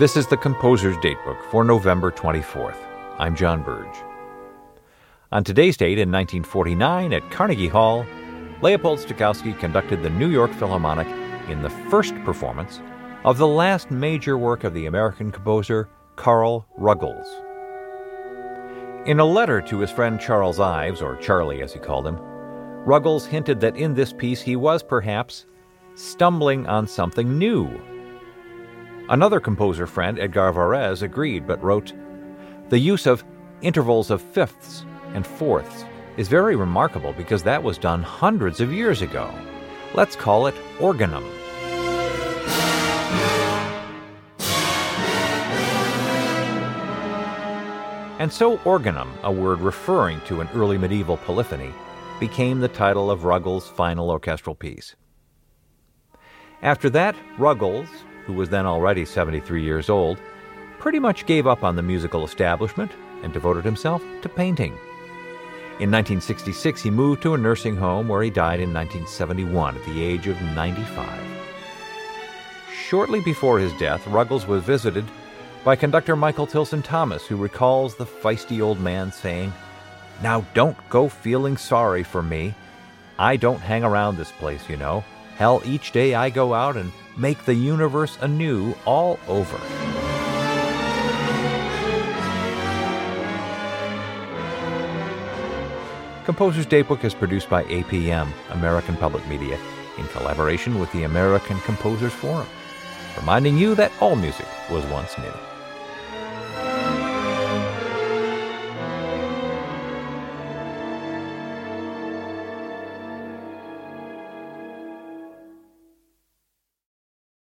This is the Composer's Datebook for November 24th. I'm John Burge. On today's date in 1949 at Carnegie Hall, Leopold Stokowski conducted the New York Philharmonic in the first performance of the last major work of the American composer Carl Ruggles. In a letter to his friend Charles Ives, or Charlie as he called him, Ruggles hinted that in this piece he was perhaps stumbling on something new. Another composer friend, Edgard Varèse, agreed but wrote The use of intervals of fifths and fourths is very remarkable because that was done hundreds of years ago. Let's call it organum. And so organum, a word referring to an early medieval polyphony, became the title of Ruggles' final orchestral piece. After that, Ruggles, who was then already 73 years old, pretty much gave up on the musical establishment and devoted himself to painting. In 1966, he moved to a nursing home where he died in 1971 at the age of 95. Shortly before his death, Ruggles was visited by conductor Michael Tilson Thomas, who recalls the feisty old man saying, Now don't go feeling sorry for me. I don't hang around this place, you know. Hell, each day I go out and make the universe anew all over. Composer's Datebook is produced by APM, American Public Media, in collaboration with the American Composers Forum, reminding you that all music was once new.